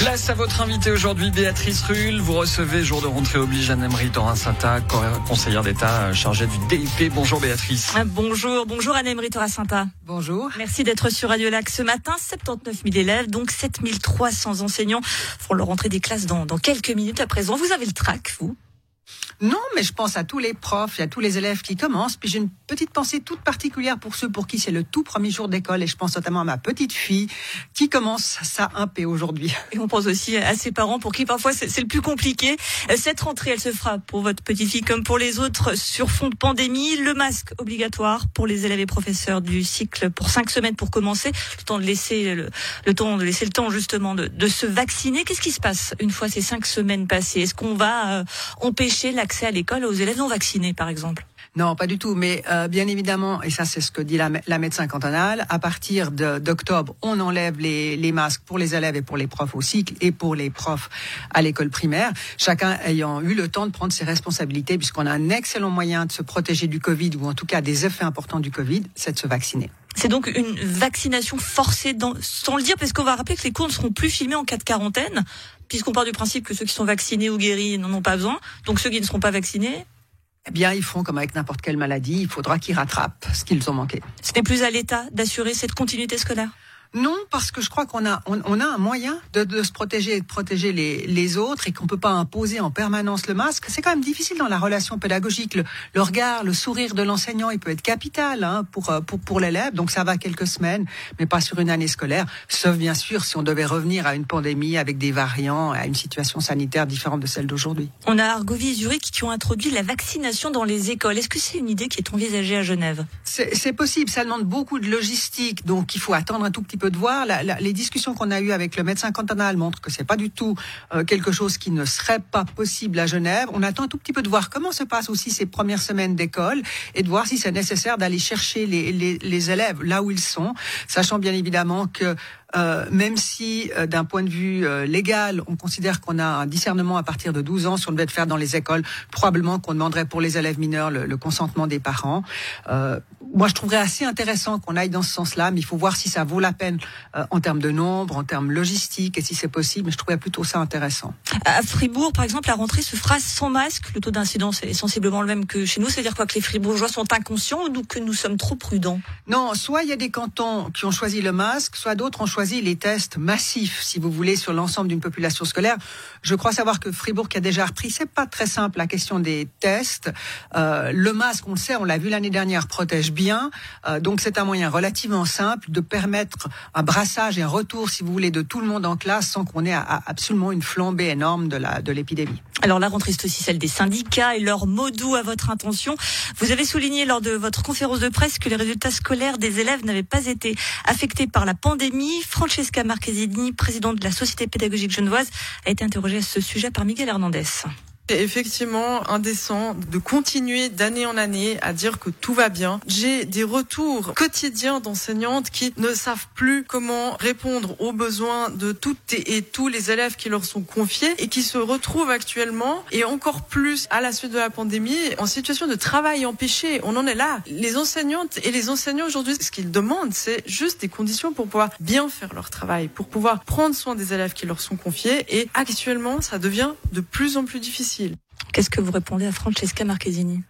Place à votre invité aujourd'hui, Béatrice Rull. Vous recevez jour de rentrée oblige Anne-Emery Torin-Santa, conseillère d'État chargée du DIP. Bonjour Béatrice. Ah, bonjour, bonjour Anne-Emery Torin-Santa. Bonjour. Merci d'être sur Radio Lac ce matin. 79 000 élèves, donc 7300 enseignants feront leur rentrée des classes dans, dans quelques minutes à présent. Vous avez le trac, vous non, mais je pense à tous les profs et à tous les élèves qui commencent. Puis j'ai une petite pensée toute particulière pour ceux pour qui c'est le tout premier jour d'école. Et je pense notamment à ma petite fille qui commence un peu aujourd'hui. Et on pense aussi à ses parents pour qui parfois c'est le plus compliqué. Cette rentrée, elle se fera pour votre petite fille comme pour les autres sur fond de pandémie. Le masque obligatoire pour les élèves et professeurs du cycle pour cinq semaines pour commencer. Le temps de laisser le, temps de laisser le temps justement de, de se vacciner. Qu'est-ce qui se passe une fois ces cinq semaines passées? Est-ce qu'on va euh, empêcher la accès à l'école aux élèves non vaccinés, par exemple non, pas du tout. Mais euh, bien évidemment, et ça c'est ce que dit la, médecin cantonale, à partir d'octobre, on enlève les, les, masques pour les élèves et pour les profs au cycle et pour les profs à l'école primaire, chacun ayant eu le temps de prendre ses responsabilités, puisqu'on a un excellent moyen de se protéger du Covid, ou en tout cas des effets importants du Covid, c'est de se vacciner. C'est donc une vaccination forcée, dans, sans le dire, parce qu'on va rappeler que les cours ne seront plus filmés en cas de quarantaine, puisqu'on part du principe que ceux qui sont vaccinés ou guéris n'en ont pas besoin. Donc ceux qui ne seront pas vaccinés, eh bien, ils font comme avec n'importe quelle maladie, il faudra qu'ils rattrapent ce qu'ils ont manqué. Ce n'est plus à l'État d'assurer cette continuité scolaire non, parce que je crois qu'on a, on, a un moyen de, de, se protéger et de protéger les, les autres et qu'on peut pas imposer en permanence le masque. C'est quand même difficile dans la relation pédagogique. Le, le regard, le sourire de l'enseignant, il peut être capital hein, pour, euh, pour, pour l'élève. Donc ça va quelques semaines, mais pas sur une année scolaire. Sauf bien sûr si on devait revenir à une pandémie avec des variants, à une situation sanitaire différente de celle d'aujourd'hui. On a Argovie et Zurich qui ont introduit la vaccination dans les écoles. Est-ce que c'est une idée qui est envisagée à Genève? C'est possible. Ça demande beaucoup de logistique, donc il faut attendre un tout petit peu de voir. les discussions qu'on a eues avec le médecin cantonal montrent que c'est pas du tout euh, quelque chose qui ne serait pas possible à Genève. On attend un tout petit peu de voir comment se passent aussi ces premières semaines d'école et de voir si c'est nécessaire d'aller chercher les, les, les élèves là où ils sont, sachant bien évidemment que euh, même si euh, d'un point de vue euh, légal, on considère qu'on a un discernement à partir de 12 ans, si on devait le faire dans les écoles, probablement qu'on demanderait pour les élèves mineurs le, consentement des parents. moi, je trouverais assez intéressant qu'on aille dans ce sens-là, mais il faut voir si ça vaut la peine en termes de nombre, en termes logistiques, et si c'est possible. Mais je trouverais plutôt ça intéressant. À Fribourg, par exemple, la rentrée se fera sans masque. Le taux d'incidence est sensiblement le même que chez nous. C'est-à-dire quoi que les Fribourgeois sont inconscients ou que nous sommes trop prudents? Non, soit il y a des cantons qui ont choisi le masque, soit d'autres ont choisi les tests massifs, si vous voulez, sur l'ensemble d'une population scolaire. Je crois savoir que Fribourg a déjà repris, c'est pas très simple la question des tests. Euh, le masque, on le sait, on l'a vu l'année dernière, protège bien. Euh, donc c'est un moyen relativement simple de permettre un brassage et un retour, si vous voulez, de tout le monde en classe sans qu'on ait absolument une flambée énorme de l'épidémie. Alors la rentrée, aussi celle des syndicats et leur mot doux à votre intention. Vous avez souligné lors de votre conférence de presse que les résultats scolaires des élèves n'avaient pas été affectés par la pandémie. Francesca Marchesini, présidente de la Société pédagogique genevoise, a été interrogée à ce sujet par Miguel Hernandez. C'est effectivement indécent de continuer d'année en année à dire que tout va bien. J'ai des retours quotidiens d'enseignantes qui ne savent plus comment répondre aux besoins de toutes et tous les élèves qui leur sont confiés et qui se retrouvent actuellement et encore plus à la suite de la pandémie en situation de travail empêché. On en est là. Les enseignantes et les enseignants aujourd'hui, ce qu'ils demandent, c'est juste des conditions pour pouvoir bien faire leur travail, pour pouvoir prendre soin des élèves qui leur sont confiés et actuellement, ça devient de plus en plus difficile. Qu'est-ce que vous répondez à Francesca Marchesini?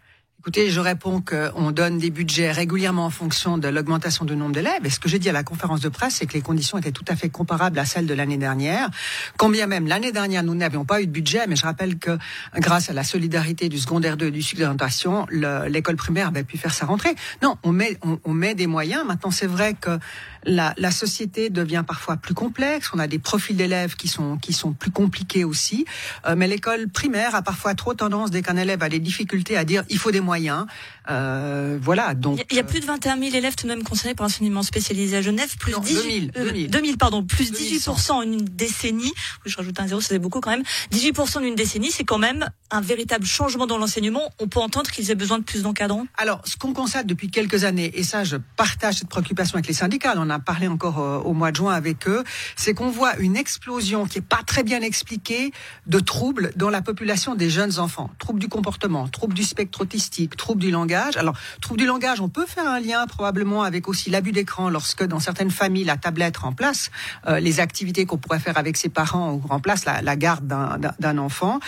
Écoutez, je réponds qu'on donne des budgets régulièrement en fonction de l'augmentation du nombre d'élèves. Et ce que j'ai dit à la conférence de presse, c'est que les conditions étaient tout à fait comparables à celles de l'année dernière. Combien même l'année dernière, nous n'avions pas eu de budget, mais je rappelle que grâce à la solidarité du secondaire 2 du cycle d'orientation, l'école primaire avait pu faire sa rentrée. Non, on, met des moyens. Maintenant, c'est vrai que la, la, société devient parfois plus complexe. On a des profils d'élèves qui sont, qui sont plus compliqués aussi. Euh, mais l'école primaire a parfois trop tendance, dès qu'un élève a des difficultés, à dire il faut des moyens. Euh, voilà. Donc il y, a plus de 21 000 élèves tout de même concernés par l'enseignement spécialisé à Genève, plus 18, 2000, 2000. pardon, plus 18% en une décennie. Je rajoute un zéro, fait beaucoup quand même. 18 en une décennie, c'est quand même un véritable changement dans l'enseignement. On peut entendre qu'ils aient besoin de plus d'encadrants. Alors, ce qu'on constate depuis quelques années, et ça, je partage cette préoccupation avec les syndicats. En a parlé encore euh, au mois de juin avec eux, c'est qu'on voit une explosion qui est pas très bien expliquée de troubles dans la population des jeunes enfants, troubles du comportement, troubles du spectre autistique troubles du langage. Alors, trouble du langage, on peut faire un lien probablement avec aussi l'abus d'écran lorsque dans certaines familles, la tablette remplace euh, les activités qu'on pourrait faire avec ses parents ou remplace la, la garde d'un enfant.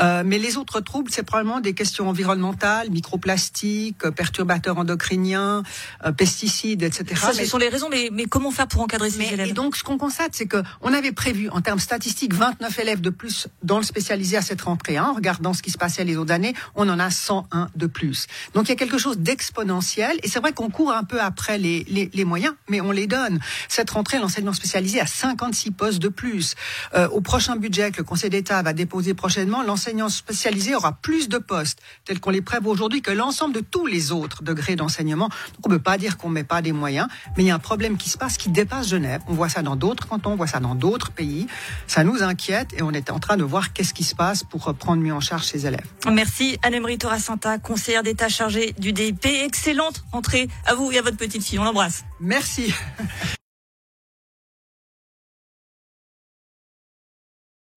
Euh, mais les autres troubles, c'est probablement des questions environnementales, microplastiques, perturbateurs endocriniens, euh, pesticides, etc. Ça, ce sont les raisons, mais, mais comment faire pour encadrer ces mais, élèves Et donc, ce qu'on constate, c'est que on avait prévu, en termes statistiques, 29 élèves de plus dans le spécialisé à cette rentrée. Hein. En regardant ce qui se passait les autres années, on en a 101 de plus. Donc, il y a quelque chose d'exponentiel. Et c'est vrai qu'on court un peu après les, les, les, moyens, mais on les donne. Cette rentrée, l'enseignement spécialisé a 56 postes de plus. Euh, au prochain budget que le Conseil d'État va déposer prochainement, l'enseignant spécialisé aura plus de postes, tels qu'on les prévoit aujourd'hui, que l'ensemble de tous les autres degrés d'enseignement. Donc, on ne peut pas dire qu'on met pas des moyens, mais il y a un problème qui se passe qui dépasse Genève. On voit ça dans d'autres cantons, on voit ça dans d'autres pays. Ça nous inquiète et on est en train de voir qu'est-ce qui se passe pour prendre mieux en charge ces élèves. Merci Anne-Emery Torasanta, conseillère d'État chargée du DIP. Excellente entrée à vous et à votre petite fille. On l'embrasse. Merci.